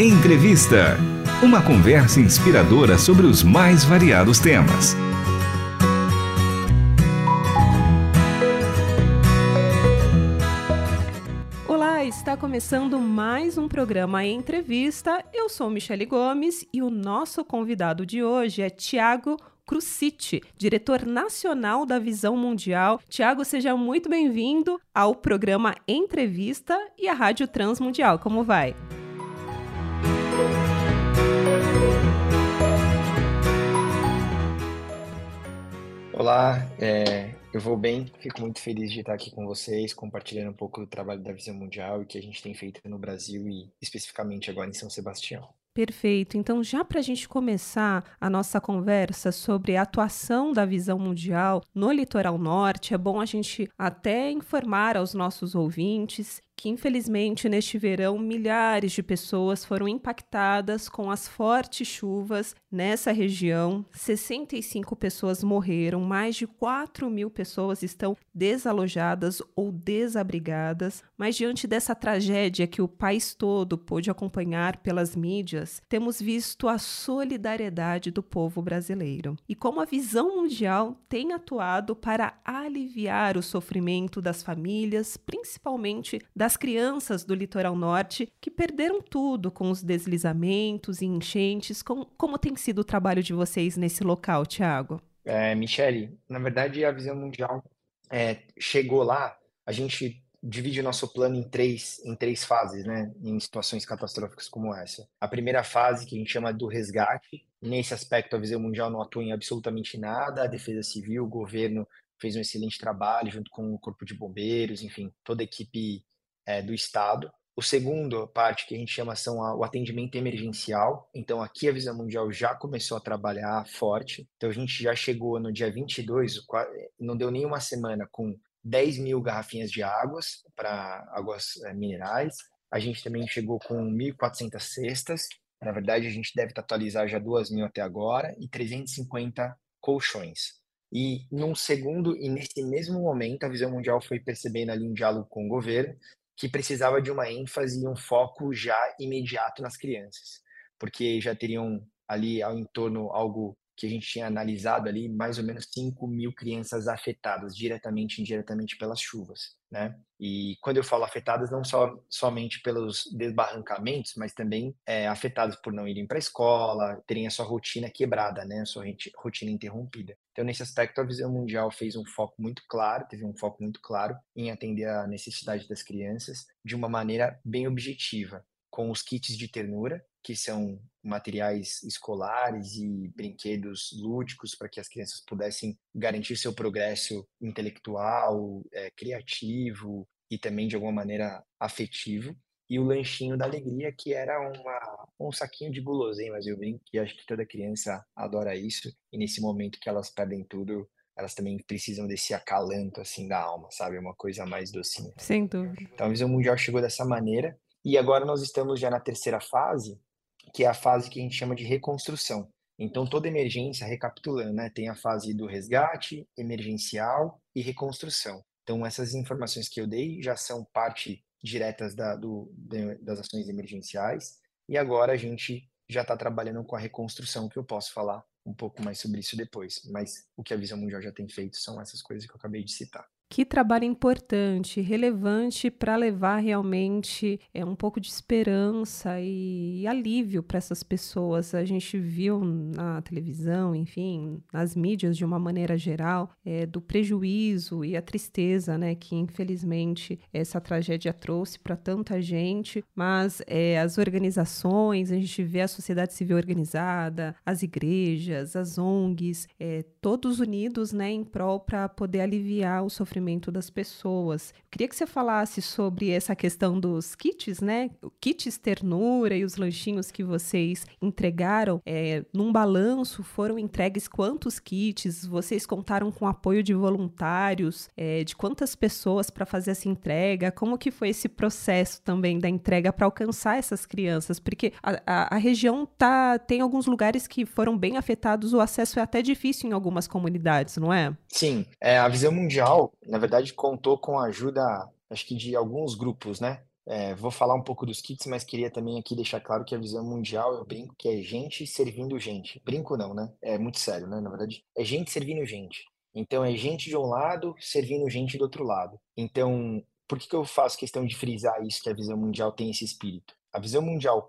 Entrevista. Uma conversa inspiradora sobre os mais variados temas. Olá, está começando mais um programa Entrevista. Eu sou Michele Gomes e o nosso convidado de hoje é Tiago Crucite, diretor nacional da Visão Mundial. Tiago, seja muito bem-vindo ao programa Entrevista e à Rádio Transmundial. Como vai? Olá, é, eu vou bem, fico muito feliz de estar aqui com vocês, compartilhando um pouco do trabalho da Visão Mundial e que a gente tem feito no Brasil e especificamente agora em São Sebastião. Perfeito. Então, já para a gente começar a nossa conversa sobre a atuação da visão mundial no litoral norte, é bom a gente até informar aos nossos ouvintes que infelizmente neste verão milhares de pessoas foram impactadas com as fortes chuvas nessa região. 65 pessoas morreram, mais de 4 mil pessoas estão desalojadas ou desabrigadas. Mas diante dessa tragédia que o país todo pôde acompanhar pelas mídias, temos visto a solidariedade do povo brasileiro e como a visão mundial tem atuado para aliviar o sofrimento das famílias, principalmente das das crianças do litoral norte que perderam tudo com os deslizamentos e enchentes. Com, como tem sido o trabalho de vocês nesse local, Tiago? É, Michele, na verdade a visão mundial é, chegou lá, a gente divide o nosso plano em três, em três fases, né? Em situações catastróficas como essa. A primeira fase, que a gente chama do resgate, nesse aspecto a visão mundial não atua em absolutamente nada, a defesa civil, o governo fez um excelente trabalho junto com o corpo de bombeiros, enfim, toda a equipe é, do Estado. O segundo parte que a gente chama são a, o atendimento emergencial. Então, aqui a Visão Mundial já começou a trabalhar forte. Então, a gente já chegou no dia 22, não deu nem uma semana, com 10 mil garrafinhas de águas para águas é, minerais. A gente também chegou com 1.400 cestas. Na verdade, a gente deve atualizar já 2 mil até agora e 350 colchões. E num segundo, e nesse mesmo momento, a Visão Mundial foi percebendo ali um diálogo com o governo que precisava de uma ênfase e um foco já imediato nas crianças, porque já teriam ali ao entorno algo que a gente tinha analisado ali, mais ou menos 5 mil crianças afetadas, diretamente e indiretamente pelas chuvas, né? E quando eu falo afetadas, não só somente pelos desbarrancamentos, mas também é, afetadas por não irem para a escola, terem a sua rotina quebrada, né? A sua rotina interrompida. Então, nesse aspecto, a Visão Mundial fez um foco muito claro, teve um foco muito claro em atender a necessidade das crianças de uma maneira bem objetiva, com os kits de ternura, que são materiais escolares e brinquedos lúdicos para que as crianças pudessem garantir seu progresso intelectual, é, criativo e também de alguma maneira afetivo. E o lanchinho da alegria, que era uma, um saquinho de guloseimas, eu brinco, que acho que toda criança adora isso. E nesse momento que elas perdem tudo, elas também precisam desse acalanto assim da alma, sabe? Uma coisa mais docinha. Sem dúvida. Então a visão mundial chegou dessa maneira. E agora nós estamos já na terceira fase, que é a fase que a gente chama de reconstrução. Então, toda emergência, recapitulando, né, tem a fase do resgate, emergencial e reconstrução. Então, essas informações que eu dei já são parte diretas da, do, das ações emergenciais, e agora a gente já está trabalhando com a reconstrução, que eu posso falar um pouco mais sobre isso depois. Mas o que a Visão Mundial já tem feito são essas coisas que eu acabei de citar. Que trabalho importante, relevante para levar realmente é, um pouco de esperança e, e alívio para essas pessoas. A gente viu na televisão, enfim, nas mídias de uma maneira geral, é, do prejuízo e a tristeza né, que infelizmente essa tragédia trouxe para tanta gente, mas é, as organizações, a gente vê a sociedade civil organizada, as igrejas, as ONGs, é, todos unidos né, em prol para poder aliviar o sofrimento sofrimento das pessoas. Eu queria que você falasse sobre essa questão dos kits, né? Kits ternura e os lanchinhos que vocês entregaram. É, num balanço, foram entregues quantos kits? Vocês contaram com apoio de voluntários? É, de quantas pessoas para fazer essa entrega? Como que foi esse processo também da entrega para alcançar essas crianças? Porque a, a, a região tá, tem alguns lugares que foram bem afetados, o acesso é até difícil em algumas comunidades, não é? Sim, é, a visão mundial na verdade, contou com a ajuda, acho que de alguns grupos, né? É, vou falar um pouco dos kits, mas queria também aqui deixar claro que a visão mundial, eu brinco que é gente servindo gente. Brinco não, né? É muito sério, né? Na verdade, é gente servindo gente. Então, é gente de um lado servindo gente do outro lado. Então, por que, que eu faço questão de frisar isso, que a visão mundial tem esse espírito? A visão mundial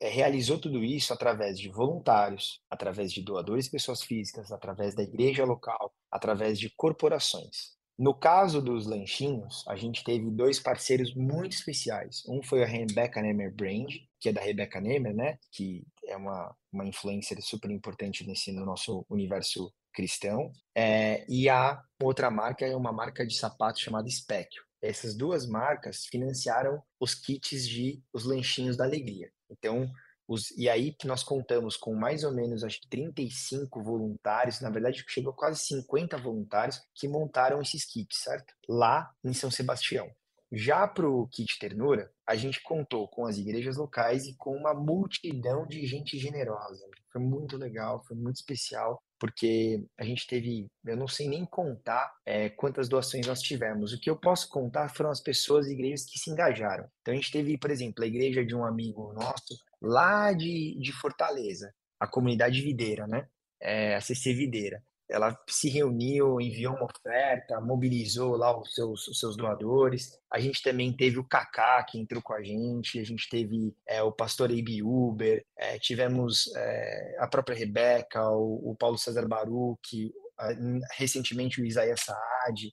é, realizou tudo isso através de voluntários, através de doadores pessoas físicas, através da igreja local, através de corporações. No caso dos lanchinhos, a gente teve dois parceiros muito especiais. Um foi a Rebecca Nemer Brand, que é da Rebecca Nemer, né? Que é uma, uma influencer super importante nesse, no nosso universo cristão. É, e a outra marca é uma marca de sapato chamada Specchio. Essas duas marcas financiaram os kits de os lanchinhos da alegria. Então, os, e aí que nós contamos com mais ou menos, acho que 35 voluntários, na verdade chegou quase 50 voluntários que montaram esses kits, certo? Lá em São Sebastião. Já para o Kit Ternura, a gente contou com as igrejas locais e com uma multidão de gente generosa. Foi muito legal, foi muito especial porque a gente teve, eu não sei nem contar é, quantas doações nós tivemos. O que eu posso contar foram as pessoas e igrejas que se engajaram. Então a gente teve, por exemplo, a igreja de um amigo nosso lá de, de Fortaleza, a comunidade videira, né? É, a CC Videira ela se reuniu, enviou uma oferta, mobilizou lá os seus, os seus doadores. A gente também teve o Kaká, que entrou com a gente, a gente teve é, o pastor Ebi Uber, é, tivemos é, a própria Rebeca, o, o Paulo César Baruch, recentemente o Isaías Saad.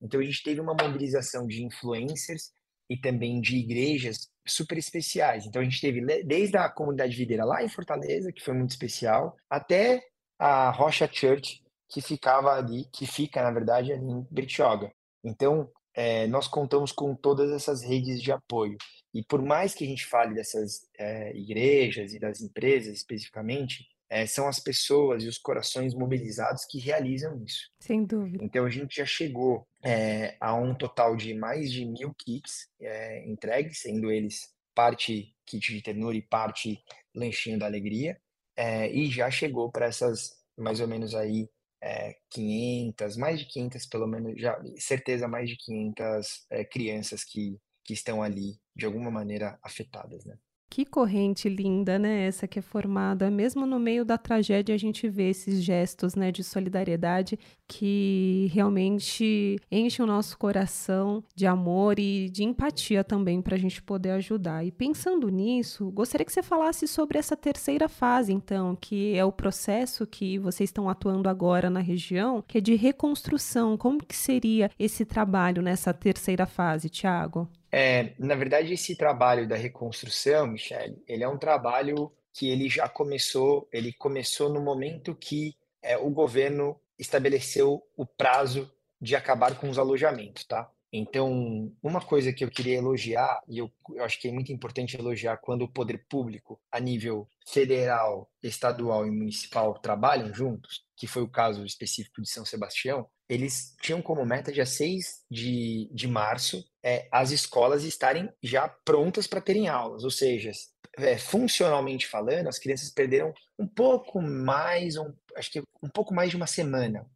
Então a gente teve uma mobilização de influencers e também de igrejas super especiais. Então a gente teve desde a comunidade videira lá em Fortaleza, que foi muito especial, até a Rocha Church, que ficava ali, que fica, na verdade, ali em Bertioga. Então, é, nós contamos com todas essas redes de apoio. E por mais que a gente fale dessas é, igrejas e das empresas especificamente, é, são as pessoas e os corações mobilizados que realizam isso. Sem dúvida. Então a gente já chegou é, a um total de mais de mil kits é, entregues, sendo eles parte kit de ternura e parte lanchinho da alegria, é, e já chegou para essas mais ou menos aí é, 500, mais de 500 pelo menos, já certeza mais de 500 é, crianças que, que estão ali de alguma maneira afetadas, né? Que corrente linda, né? Essa que é formada, mesmo no meio da tragédia, a gente vê esses gestos, né, de solidariedade que realmente enchem o nosso coração de amor e de empatia também para a gente poder ajudar. E pensando nisso, gostaria que você falasse sobre essa terceira fase, então, que é o processo que vocês estão atuando agora na região, que é de reconstrução. Como que seria esse trabalho nessa terceira fase, Tiago? É, na verdade, esse trabalho da reconstrução, Michele, ele é um trabalho que ele já começou, ele começou no momento que é, o governo estabeleceu o prazo de acabar com os alojamentos, tá? Então, uma coisa que eu queria elogiar, e eu, eu, acho que é muito importante elogiar quando o poder público, a nível federal, estadual e municipal, trabalham juntos, que foi o caso específico de São Sebastião, eles tinham como meta, dia 6 de, de março, é, as escolas estarem já prontas para terem aulas, ou seja, é, funcionalmente falando, as crianças perderam um pouco mais, um, acho que um pouco mais de uma semana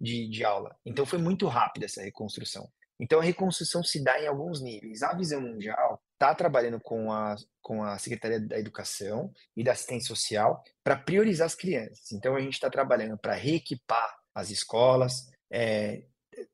de, de aula. Então foi muito rápida essa reconstrução. Então a reconstrução se dá em alguns níveis. A Visão Mundial está trabalhando com a, com a Secretaria da Educação e da Assistência Social para priorizar as crianças. Então a gente está trabalhando para reequipar as escolas, é,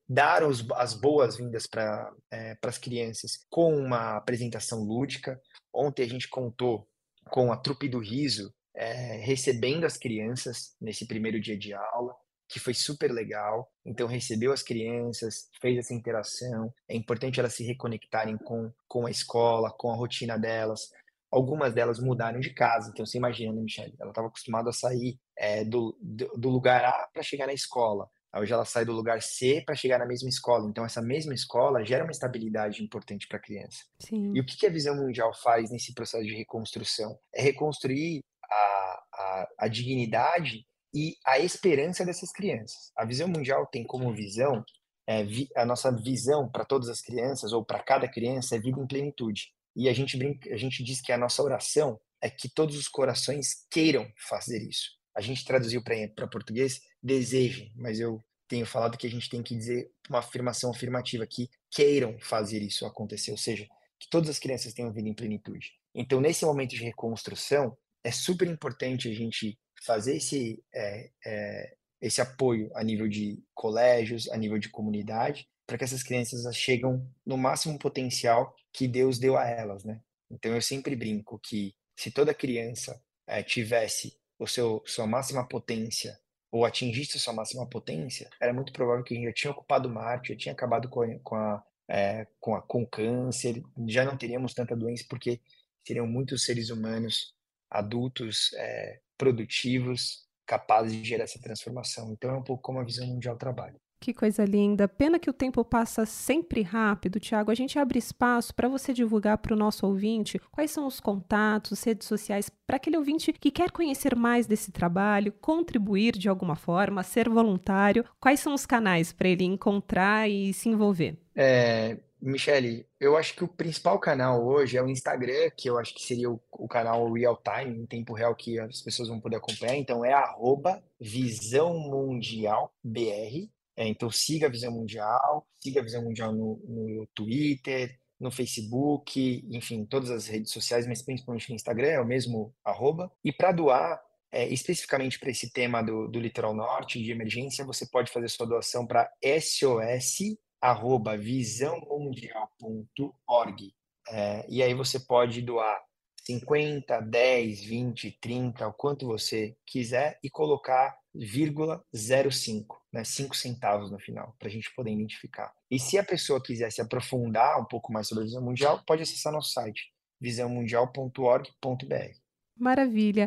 dar os, as boas-vindas para é, as crianças com uma apresentação lúdica. Ontem a gente contou com a trupe do riso é, recebendo as crianças nesse primeiro dia de aula que foi super legal. Então, recebeu as crianças, fez essa interação. É importante elas se reconectarem com, com a escola, com a rotina delas. Algumas delas mudaram de casa. Então, você imagina, né, Michelle? Ela estava acostumada a sair é, do, do, do lugar A para chegar na escola. Hoje ela sai do lugar C para chegar na mesma escola. Então, essa mesma escola gera uma estabilidade importante para a criança. Sim. E o que, a Visão Mundial faz nesse processo de reconstrução? É reconstruir a, a, a dignidade e a esperança dessas crianças. A visão mundial tem como visão, é, vi, a nossa visão para todas as crianças, ou para cada criança, é vida em plenitude. E a gente, brinca, a gente diz que a nossa oração é que todos os corações queiram fazer isso. A gente traduziu para português, desejem, mas eu tenho falado que a gente tem que dizer uma afirmação afirmativa, que queiram fazer isso acontecer, ou seja, que todas as crianças tenham vida em plenitude. Então, nesse momento de reconstrução, é super importante a gente fazer esse, é, é, esse apoio a nível de colégios, a nível de comunidade, para que essas crianças chegam no máximo potencial que Deus deu a elas, né? Então eu sempre brinco que se toda criança é, tivesse o seu sua máxima potência ou atingisse sua máxima potência, era muito provável que já tinha ocupado Marte, já tinha acabado com a, com a é, com, a, com câncer, já não teríamos tanta doença, porque seriam muitos seres humanos adultos é, produtivos, capazes de gerar essa transformação. Então é um pouco como a visão mundial trabalha. Que coisa linda. Pena que o tempo passa sempre rápido, Tiago. A gente abre espaço para você divulgar para o nosso ouvinte quais são os contatos, redes sociais, para aquele ouvinte que quer conhecer mais desse trabalho, contribuir de alguma forma, ser voluntário. Quais são os canais para ele encontrar e se envolver? É, Michele, eu acho que o principal canal hoje é o Instagram, que eu acho que seria o, o canal real time, em tempo real, que as pessoas vão poder acompanhar. Então é arroba Visão Mundial BR. É, então siga a Visão Mundial, siga a Visão Mundial no, no Twitter, no Facebook, enfim, todas as redes sociais, mas principalmente no Instagram, é o mesmo arroba. E para doar, é, especificamente para esse tema do, do litoral norte, de emergência, você pode fazer sua doação para SOS arroba visãomundial.org. É, e aí você pode doar 50, 10, 20, 30, o quanto você quiser e colocar vírgula 05, né, 5 centavos no final, para a gente poder identificar. E se a pessoa quiser se aprofundar um pouco mais sobre a visão mundial, pode acessar nosso site, visãomundial.org.br. Maravilha.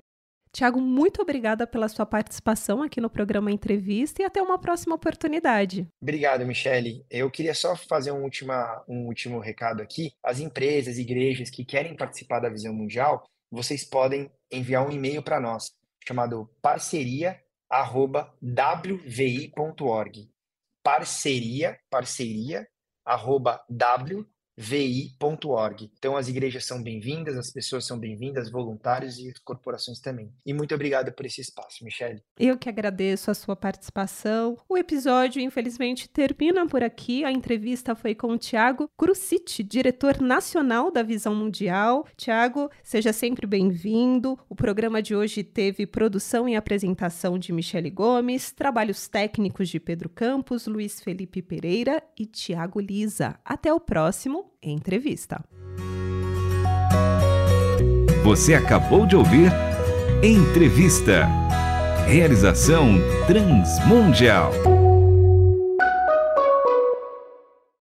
Tiago, muito obrigada pela sua participação aqui no programa Entrevista e até uma próxima oportunidade. Obrigado, Michele. Eu queria só fazer um, última, um último recado aqui. As empresas, igrejas que querem participar da Visão Mundial, vocês podem enviar um e-mail para nós, chamado parceria@wvi.org. Parceria, parceria, arroba w vi.org. Então as igrejas são bem-vindas, as pessoas são bem-vindas, voluntários e corporações também. E muito obrigado por esse espaço, Michelle. Eu que agradeço a sua participação. O episódio, infelizmente, termina por aqui. A entrevista foi com o Tiago Cruciti, diretor nacional da Visão Mundial. Tiago, seja sempre bem-vindo. O programa de hoje teve produção e apresentação de Michele Gomes, trabalhos técnicos de Pedro Campos, Luiz Felipe Pereira e Tiago Lisa. Até o próximo Entrevista. Você acabou de ouvir Entrevista. Realização Transmundial.